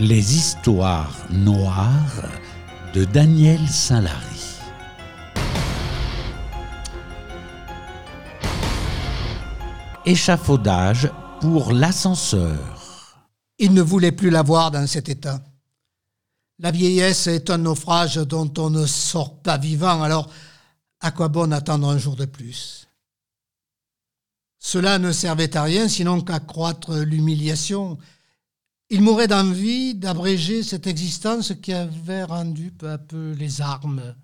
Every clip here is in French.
Les histoires noires de Daniel Saint-Lary. Échafaudage pour l'ascenseur. Il ne voulait plus la voir dans cet état. La vieillesse est un naufrage dont on ne sort pas vivant, alors à quoi bon attendre un jour de plus? Cela ne servait à rien sinon qu'à croître l'humiliation. Il mourait d'envie d'abréger cette existence qui avait rendu peu à peu les armes.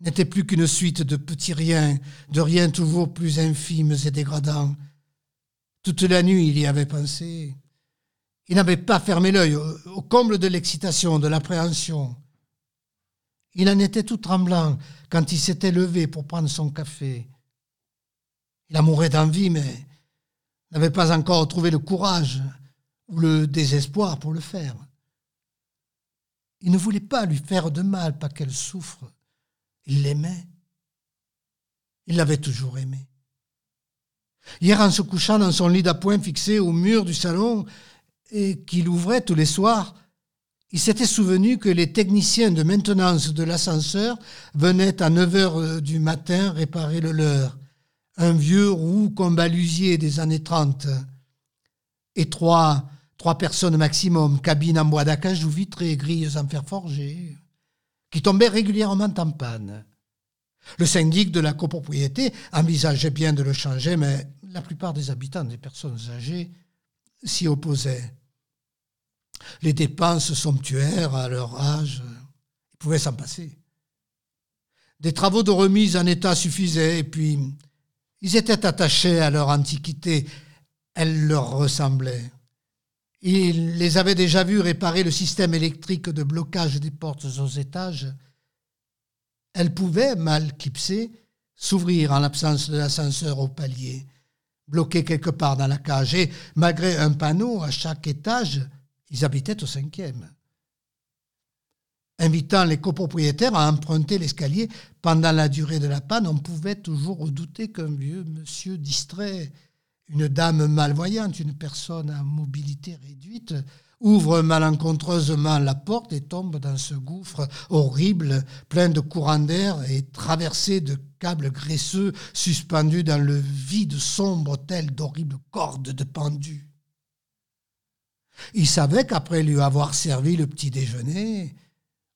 N'était plus qu'une suite de petits riens, de riens toujours plus infimes et dégradants. Toute la nuit, il y avait pensé. Il n'avait pas fermé l'œil au comble de l'excitation, de l'appréhension. Il en était tout tremblant quand il s'était levé pour prendre son café. Il mourait d'envie, mais n'avait pas encore trouvé le courage ou le désespoir pour le faire. Il ne voulait pas lui faire de mal, pas qu'elle souffre. Il l'aimait. Il l'avait toujours aimé. Hier, en se couchant dans son lit d'appoint fixé au mur du salon et qu'il ouvrait tous les soirs, il s'était souvenu que les techniciens de maintenance de l'ascenseur venaient à 9 heures du matin réparer le leur, un vieux roux combalusier des années 30, et trois, personnes maximum, cabine en bois d'acajou vitré, grilles en fer forgé, qui tombaient régulièrement en panne. Le syndic de la copropriété envisageait bien de le changer, mais la plupart des habitants, des personnes âgées, s'y opposaient. Les dépenses somptuaires à leur âge, ils pouvaient s'en passer. Des travaux de remise en état suffisaient, et puis ils étaient attachés à leur antiquité, elle leur ressemblait. Ils les avaient déjà vus réparer le système électrique de blocage des portes aux étages. Elle pouvait, mal clipsée, s'ouvrir en l'absence de l'ascenseur au palier, bloqué quelque part dans la cage, et malgré un panneau à chaque étage, ils habitaient au cinquième. Invitant les copropriétaires à emprunter l'escalier pendant la durée de la panne, on pouvait toujours redouter qu'un vieux monsieur distrait, une dame malvoyante, une personne à mobilité réduite, ouvre malencontreusement la porte et tombe dans ce gouffre horrible, plein de courants d'air et traversé de câbles graisseux suspendus dans le vide sombre tel d'horribles cordes de pendus. Il savait qu'après lui avoir servi le petit déjeuner,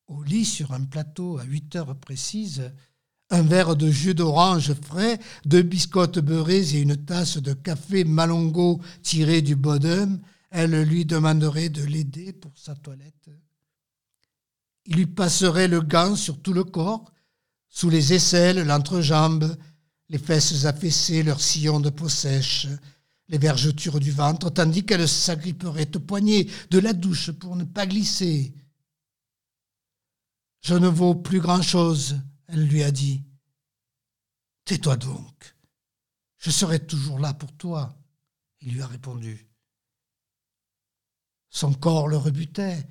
au lit sur un plateau à huit heures précises, un verre de jus d'orange frais, deux biscottes beurrées et une tasse de café malongo tiré du bodum, elle lui demanderait de l'aider pour sa toilette. Il lui passerait le gant sur tout le corps, sous les aisselles, l'entrejambe, les fesses affaissées, leur sillon de peau sèche, les vergetures du ventre, tandis qu'elle s'agripperait au poignet de la douche pour ne pas glisser. Je ne vaux plus grand-chose, elle lui a dit. Tais-toi donc. Je serai toujours là pour toi, il lui a répondu. Son corps le rebutait.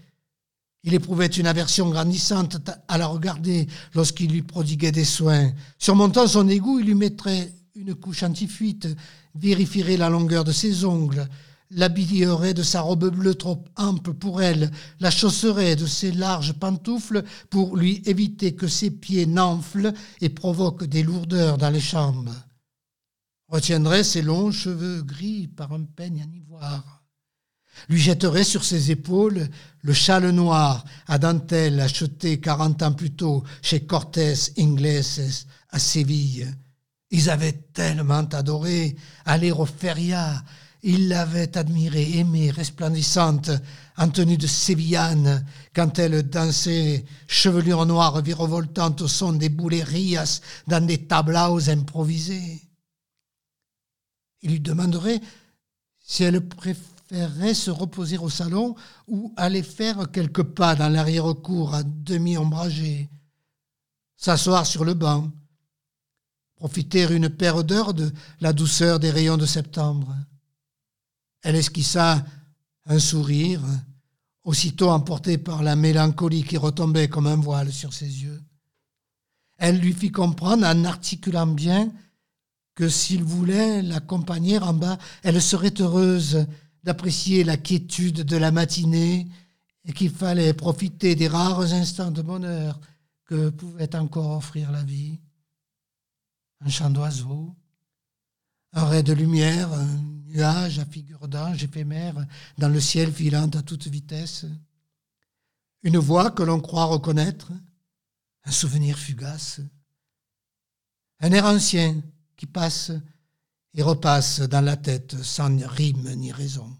Il éprouvait une aversion grandissante à la regarder lorsqu'il lui prodiguait des soins. Surmontant son égout, il lui mettrait une couche anti-fuite, vérifierait la longueur de ses ongles, l'habillerait de sa robe bleue trop ample pour elle, la chausserait de ses larges pantoufles pour lui éviter que ses pieds n'enflent et provoquent des lourdeurs dans les chambres. Retiendrait ses longs cheveux gris par un peigne en ivoire. Lui jetterait sur ses épaules le châle noir à dentelle acheté quarante ans plus tôt chez Cortés Ingleses à Séville ils avaient tellement adoré aller au feria. Ils l'avaient admirée, aimée, resplendissante, en tenue de sévillane, quand elle dansait, chevelure noire virevoltante au son des rias dans des tablaos improvisés. Il lui demanderait si elle préférait se reposer au salon ou aller faire quelques pas dans l'arrière-cour à demi ombragé, s'asseoir sur le banc, profiter une paire d'heures de la douceur des rayons de septembre. Elle esquissa un sourire, aussitôt emportée par la mélancolie qui retombait comme un voile sur ses yeux. Elle lui fit comprendre, en articulant bien, que s'il voulait l'accompagner en bas, elle serait heureuse d'apprécier la quiétude de la matinée et qu'il fallait profiter des rares instants de bonheur que pouvait encore offrir la vie. Un chant d'oiseau, un ray de lumière, nuage à figure d'ange éphémère dans le ciel filant à toute vitesse, une voix que l'on croit reconnaître, un souvenir fugace, un air ancien qui passe et repasse dans la tête sans rime ni raison.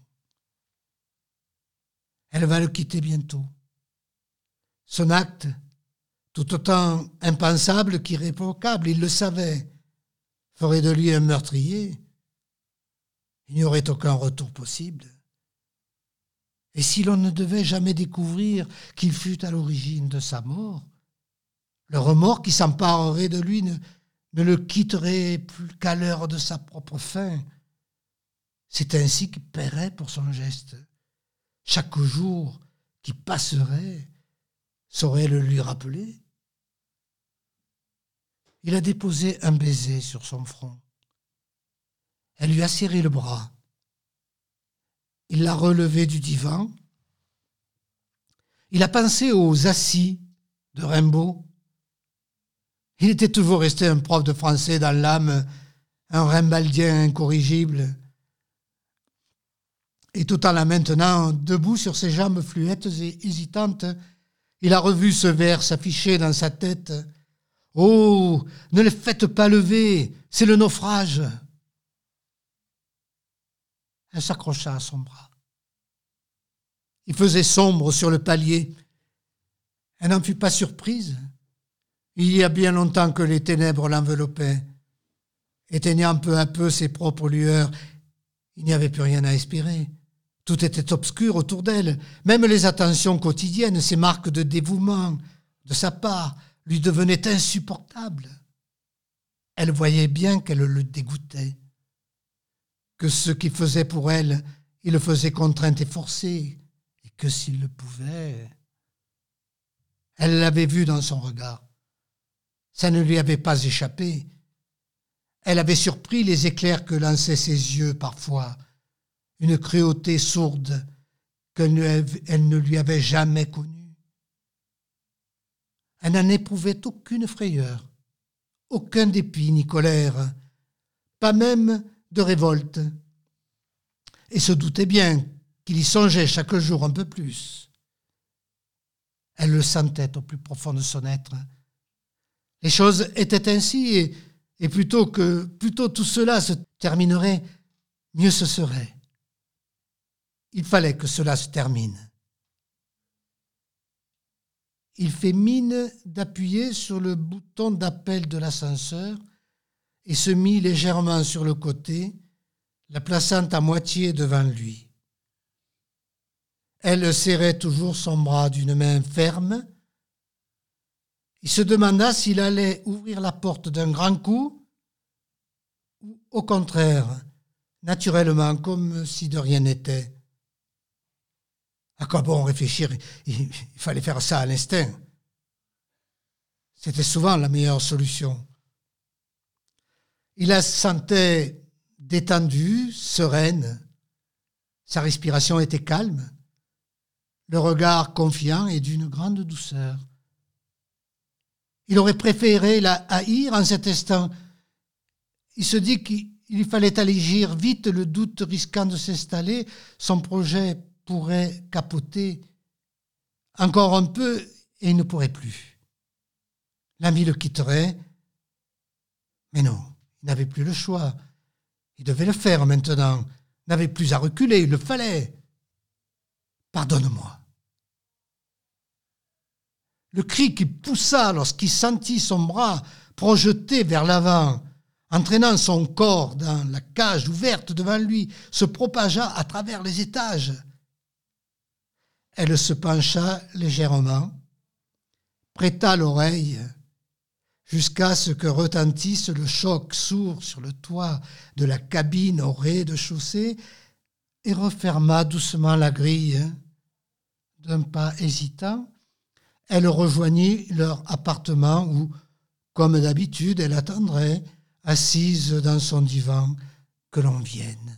Elle va le quitter bientôt. Son acte, tout autant impensable qu'irrévocable, il le savait, ferait de lui un meurtrier. Il n'y aurait aucun retour possible. Et si l'on ne devait jamais découvrir qu'il fut à l'origine de sa mort, le remords qui s'emparerait de lui ne, ne le quitterait plus qu'à l'heure de sa propre fin. C'est ainsi qu'il paierait pour son geste. Chaque jour qui passerait saurait le lui rappeler. Il a déposé un baiser sur son front. Elle lui a serré le bras. Il l'a relevé du divan. Il a pensé aux assis de Rimbaud il était toujours resté un prof de français dans l'âme, un rimbaldien incorrigible. Et tout en la maintenant debout sur ses jambes fluettes et hésitantes, il a revu ce vers s'afficher dans sa tête. Oh, ne les faites pas lever, c'est le naufrage. Elle s'accrocha à son bras. Il faisait sombre sur le palier. Elle n'en fut pas surprise. Il y a bien longtemps que les ténèbres l'enveloppaient. Éteignant peu à peu ses propres lueurs, il n'y avait plus rien à espérer. Tout était obscur autour d'elle. Même les attentions quotidiennes, ces marques de dévouement de sa part, lui devenaient insupportables. Elle voyait bien qu'elle le dégoûtait, que ce qu'il faisait pour elle, il le faisait contrainte et forcée, et que s'il le pouvait. Elle l'avait vu dans son regard. Ça ne lui avait pas échappé. Elle avait surpris les éclairs que lançaient ses yeux parfois, une cruauté sourde qu'elle ne, lui avait jamais connue. Elle n'en éprouvait aucune frayeur, aucun dépit ni colère, pas même de révolte, et se doutait bien qu'il y songeait chaque jour un peu plus. Elle le sentait au plus profond de son être, les choses étaient ainsi, et, plutôt que plutôt tout cela se terminerait, mieux ce serait. Il fallait que cela se termine. Il fait mine d'appuyer sur le bouton d'appel de l'ascenseur et se mit légèrement sur le côté, la plaçant à moitié devant lui. Elle serrait toujours son bras d'une main ferme, il se demanda s'il allait ouvrir la porte d'un grand coup ou au contraire, naturellement, comme si de rien n'était. À quoi bon réfléchir? Il fallait faire ça à l'instinct. C'était souvent la meilleure solution. Il la sentait détendue, sereine. Sa respiration était calme, le regard confiant et d'une grande douceur. Il aurait préféré la haïr en cet instant. Il se dit qu'il fallait allégir vite le doute risquant de s'installer. Son projet pourrait capoter encore un peu et il ne pourrait plus. L'ami le quitterait. Mais non, il n'avait plus le choix. Il devait le faire maintenant. Il n'avait plus à reculer, il le fallait. Pardonne-moi. Le cri qui poussa lorsqu'il sentit son bras projeté vers l'avant, entraînant son corps dans la cage ouverte devant lui, se propagea à travers les étages. Elle se pencha légèrement, prêta l'oreille, jusqu'à ce que retentisse le choc sourd sur le toit de la cabine au rez-de-chaussée, et referma doucement la grille. D'un pas hésitant, elle rejoignit leur appartement où, comme d'habitude, elle attendrait, assise dans son divan, que l'on vienne.